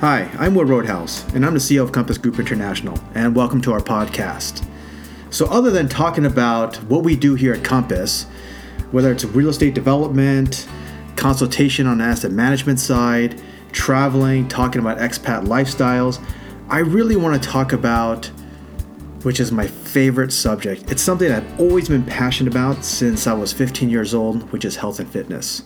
Hi, I'm Will Roadhouse, and I'm the CEO of Compass Group International, and welcome to our podcast. So, other than talking about what we do here at Compass, whether it's real estate development, consultation on the asset management side, traveling, talking about expat lifestyles, I really want to talk about which is my favorite subject. It's something I've always been passionate about since I was 15 years old, which is health and fitness.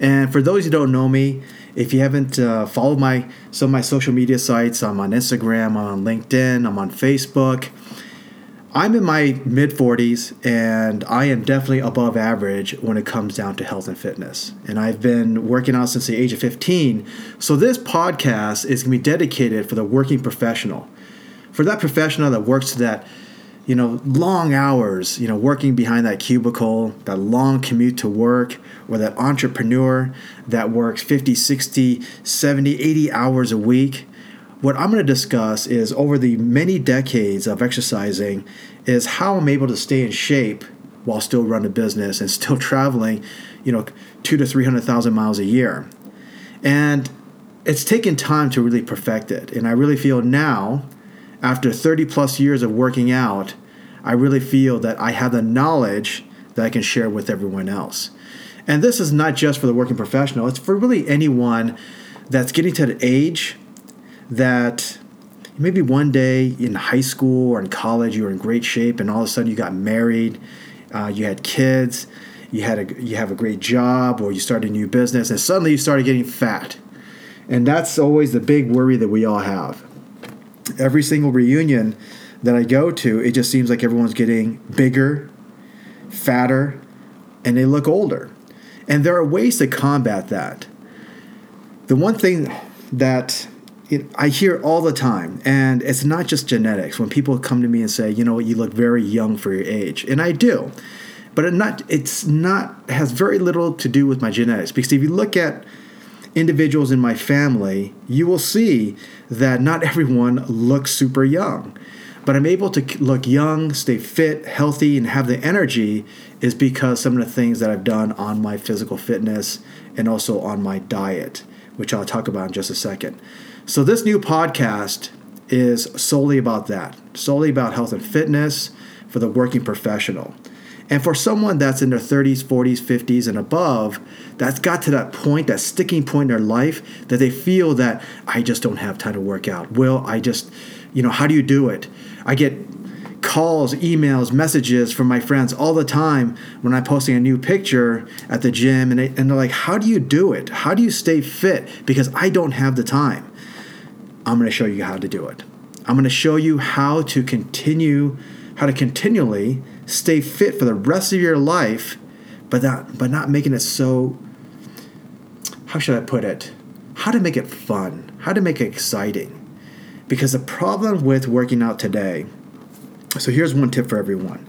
And for those who don't know me, if you haven't uh, followed my some of my social media sites, I'm on Instagram, I'm on LinkedIn, I'm on Facebook. I'm in my mid 40s and I am definitely above average when it comes down to health and fitness. And I've been working out since the age of 15. So this podcast is going to be dedicated for the working professional. For that professional that works to that you know, long hours, you know, working behind that cubicle, that long commute to work, or that entrepreneur that works 50, 60, 70, 80 hours a week. What I'm going to discuss is over the many decades of exercising is how I'm able to stay in shape while still running a business and still traveling, you know, 2 to 300,000 miles a year. And it's taken time to really perfect it. And I really feel now after 30 plus years of working out, I really feel that I have the knowledge that I can share with everyone else. And this is not just for the working professional, it's for really anyone that's getting to the age that maybe one day in high school or in college you were in great shape and all of a sudden you got married, uh, you had kids, you had a you have a great job or you started a new business and suddenly you started getting fat. And that's always the big worry that we all have every single reunion that I go to, it just seems like everyone's getting bigger, fatter, and they look older. And there are ways to combat that. The one thing that it, I hear all the time, and it's not just genetics. When people come to me and say, "You know, you look very young for your age," and I do, but it not it's not has very little to do with my genetics because if you look at individuals in my family, you will see that not everyone looks super young. But I'm able to look young, stay fit, healthy, and have the energy is because some of the things that I've done on my physical fitness and also on my diet, which I'll talk about in just a second. So, this new podcast is solely about that, solely about health and fitness for the working professional. And for someone that's in their 30s, 40s, 50s, and above, that's got to that point, that sticking point in their life that they feel that I just don't have time to work out. Will I just, you know, how do you do it? I get calls, emails, messages from my friends all the time when I'm posting a new picture at the gym, and, they, and they're like, How do you do it? How do you stay fit? Because I don't have the time. I'm going to show you how to do it. I'm going to show you how to continue, how to continually stay fit for the rest of your life, but not but not making it so how should I put it? How to make it fun, how to make it exciting. Because the problem with working out today, so here's one tip for everyone.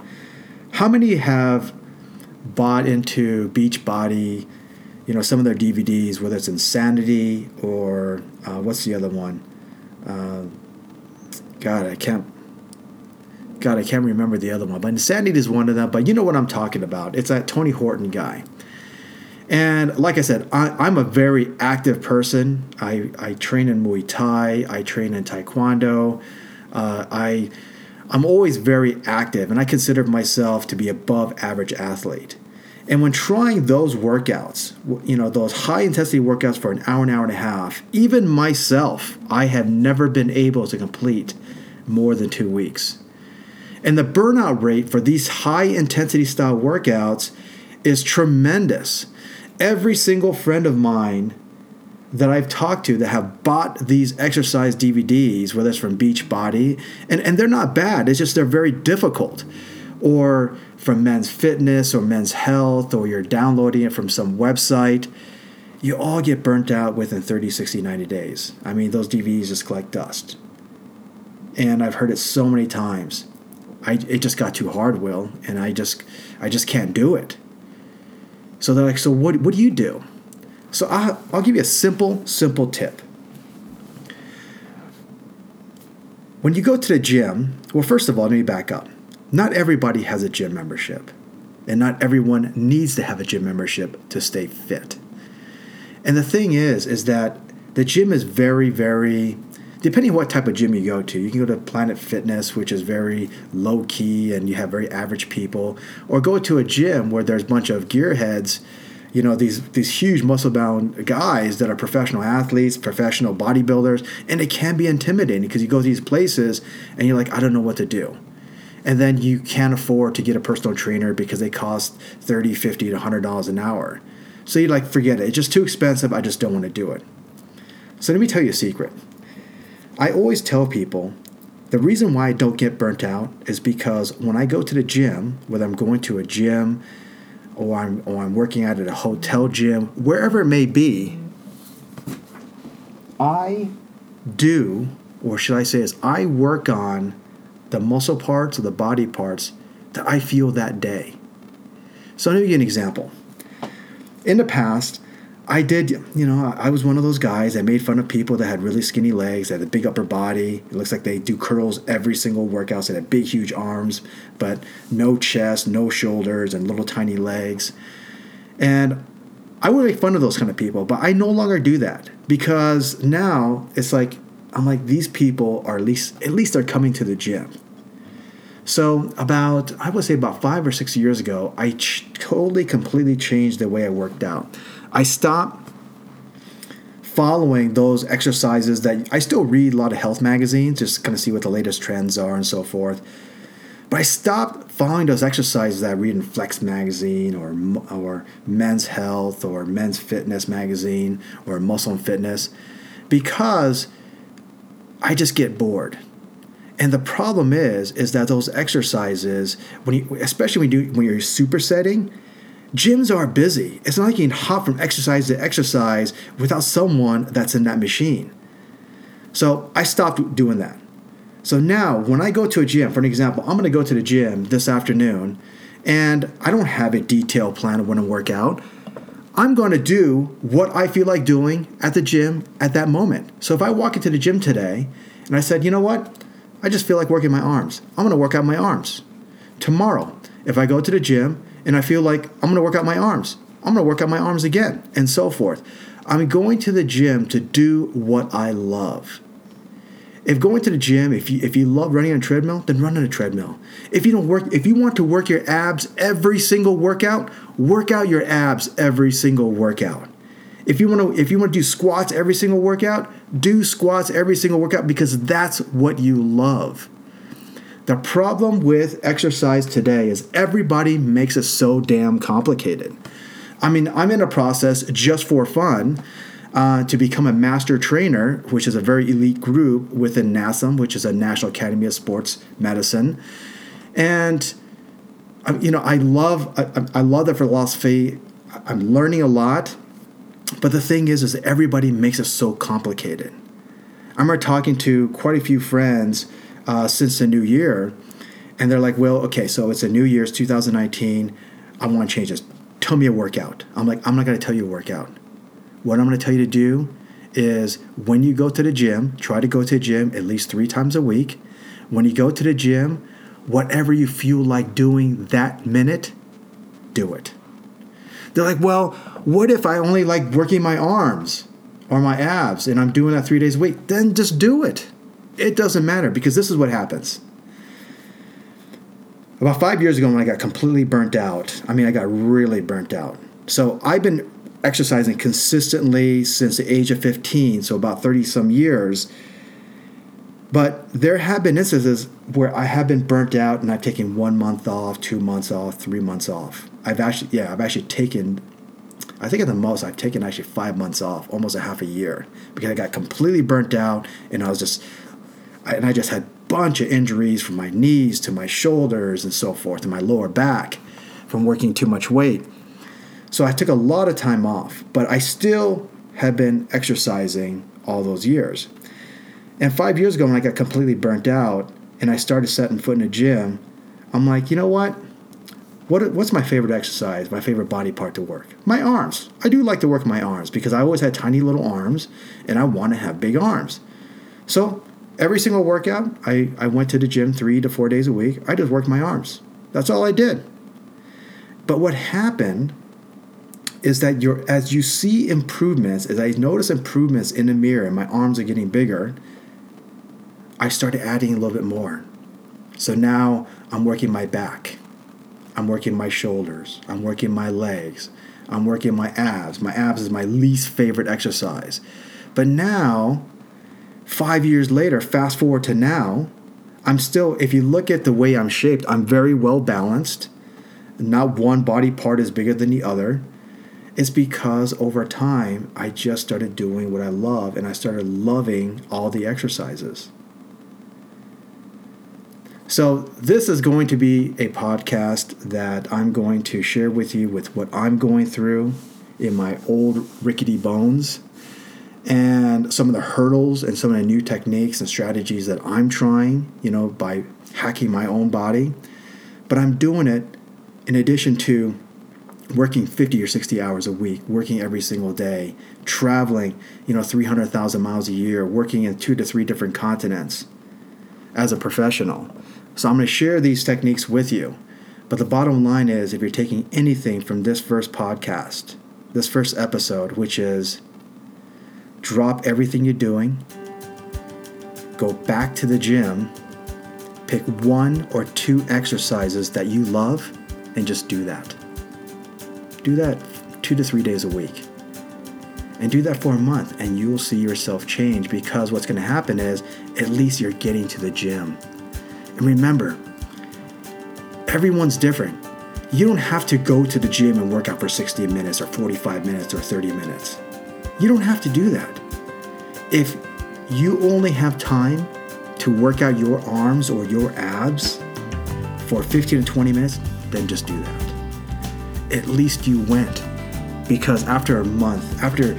How many have bought into Beachbody, you know, some of their DVDs, whether it's Insanity or uh, what's the other one? Uh, God, I can't God, I can't remember the other one, but Insanity is one of them. But you know what I'm talking about. It's that Tony Horton guy. And like I said, I, am a very active person. I, I train in Muay Thai. I train in Taekwondo. Uh, I I'm always very active, and I consider myself to be above average athlete. And when trying those workouts, you know, those high intensity workouts for an hour, an hour and a half, even myself, I have never been able to complete more than two weeks. And the burnout rate for these high intensity style workouts is tremendous. Every single friend of mine that I've talked to that have bought these exercise DVDs, whether it's from Beachbody, and, and they're not bad, it's just they're very difficult. Or from Men's Fitness or Men's Health, or you're downloading it from some website, you all get burnt out within 30, 60, 90 days. I mean, those DVDs just collect dust. And I've heard it so many times. I, it just got too hard, Will, and I just I just can't do it. So they're like, so what what do you do? So I, I'll give you a simple simple tip. When you go to the gym, well, first of all, let me back up. Not everybody has a gym membership, and not everyone needs to have a gym membership to stay fit. And the thing is, is that the gym is very, very depending what type of gym you go to, you can go to Planet Fitness, which is very low key and you have very average people, or go to a gym where there's a bunch of gearheads, you know, these these huge muscle bound guys that are professional athletes, professional bodybuilders, and it can be intimidating because you go to these places and you're like, I don't know what to do. And then you can't afford to get a personal trainer because they cost 30, 50 to $100 an hour. So you like, forget it. It's just too expensive. I just don't want to do it. So let me tell you a secret I always tell people the reason why I don't get burnt out is because when I go to the gym, whether I'm going to a gym or I'm, or I'm working out at a hotel gym, wherever it may be, I do, or should I say, is I work on the muscle parts or the body parts that I feel that day. So, let me give you an example. In the past, I did, you know, I was one of those guys that made fun of people that had really skinny legs, that had a big upper body. It looks like they do curls every single workout, so they had big, huge arms, but no chest, no shoulders, and little tiny legs. And I would make fun of those kind of people, but I no longer do that because now it's like I'm like these people are at least at least they're coming to the gym. So about I would say about five or six years ago, I ch- totally completely changed the way I worked out. I stopped following those exercises that I still read a lot of health magazines, just kind of see what the latest trends are and so forth. But I stopped following those exercises that I read in Flex magazine or or Men's Health or Men's Fitness magazine or Muscle and Fitness because I just get bored. And the problem is, is that those exercises, when you, especially when you when you're supersetting, gyms are busy. It's not like you can hop from exercise to exercise without someone that's in that machine. So I stopped doing that. So now when I go to a gym, for an example, I'm going to go to the gym this afternoon and I don't have a detailed plan of when to work out. I'm going to do what I feel like doing at the gym at that moment. So if I walk into the gym today and I said, you know what? I just feel like working my arms. I'm going to work out my arms. Tomorrow, if I go to the gym and I feel like I'm going to work out my arms. I'm going to work out my arms again, and so forth. I'm going to the gym to do what I love. If going to the gym, if you if you love running on a treadmill, then run on a treadmill. If you don't work, if you want to work your abs every single workout, work out your abs every single workout. If you want to if you want to do squats every single workout, do squats every single workout because that's what you love. The problem with exercise today is everybody makes it so damn complicated. I mean, I'm in a process just for fun uh, to become a master trainer, which is a very elite group within NASM, which is a National Academy of Sports Medicine. And um, you know, I love I, I love the philosophy. I'm learning a lot, but the thing is, is everybody makes it so complicated. I remember talking to quite a few friends uh, since the new year. And they're like, well, okay, so it's a new year's 2019. I want to change this. Tell me a workout. I'm like, I'm not going to tell you a workout. What I'm going to tell you to do is when you go to the gym, try to go to the gym at least three times a week. When you go to the gym, whatever you feel like doing that minute, do it. They're like, well, what if I only like working my arms or my abs and I'm doing that three days a week? Then just do it. It doesn't matter because this is what happens. About five years ago, when I got completely burnt out, I mean, I got really burnt out. So I've been exercising consistently since the age of 15, so about 30 some years. But there have been instances where I have been burnt out and I've taken one month off, two months off, three months off. I've actually, yeah, I've actually taken, I think at the most, I've taken actually five months off, almost a half a year, because I got completely burnt out and I was just and I just had a bunch of injuries from my knees to my shoulders and so forth, and my lower back from working too much weight. So I took a lot of time off, but I still had been exercising all those years. And five years ago, when I got completely burnt out and I started setting foot in a gym, I'm like, you know what? What, what's my favorite exercise, my favorite body part to work? My arms. I do like to work my arms because I always had tiny little arms and I want to have big arms. So every single workout, I, I went to the gym three to four days a week. I just worked my arms. That's all I did. But what happened is that you're as you see improvements, as I notice improvements in the mirror and my arms are getting bigger, I started adding a little bit more. So now I'm working my back. I'm working my shoulders. I'm working my legs. I'm working my abs. My abs is my least favorite exercise. But now, five years later, fast forward to now, I'm still, if you look at the way I'm shaped, I'm very well balanced. Not one body part is bigger than the other. It's because over time, I just started doing what I love and I started loving all the exercises. So, this is going to be a podcast that I'm going to share with you with what I'm going through in my old rickety bones and some of the hurdles and some of the new techniques and strategies that I'm trying, you know, by hacking my own body. But I'm doing it in addition to working 50 or 60 hours a week, working every single day, traveling, you know, 300,000 miles a year, working in two to three different continents as a professional. So I'm going to share these techniques with you. But the bottom line is if you're taking anything from this first podcast, this first episode, which is drop everything you're doing, go back to the gym, pick one or two exercises that you love, and just do that. Do that two to three days a week. And do that for a month, and you will see yourself change because what's going to happen is at least you're getting to the gym and remember, everyone's different. You don't have to go to the gym and work out for 60 minutes or 45 minutes or 30 minutes. You don't have to do that. If you only have time to work out your arms or your abs for 15 to 20 minutes, then just do that. At least you went. Because after a month, after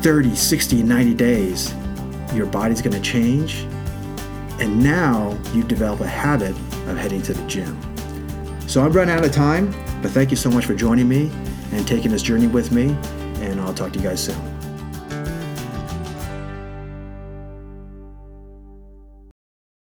30, 60, 90 days, your body's going to change and now you've developed a habit of heading to the gym. So I'm running out of time, but thank you so much for joining me and taking this journey with me. And I'll talk to you guys soon.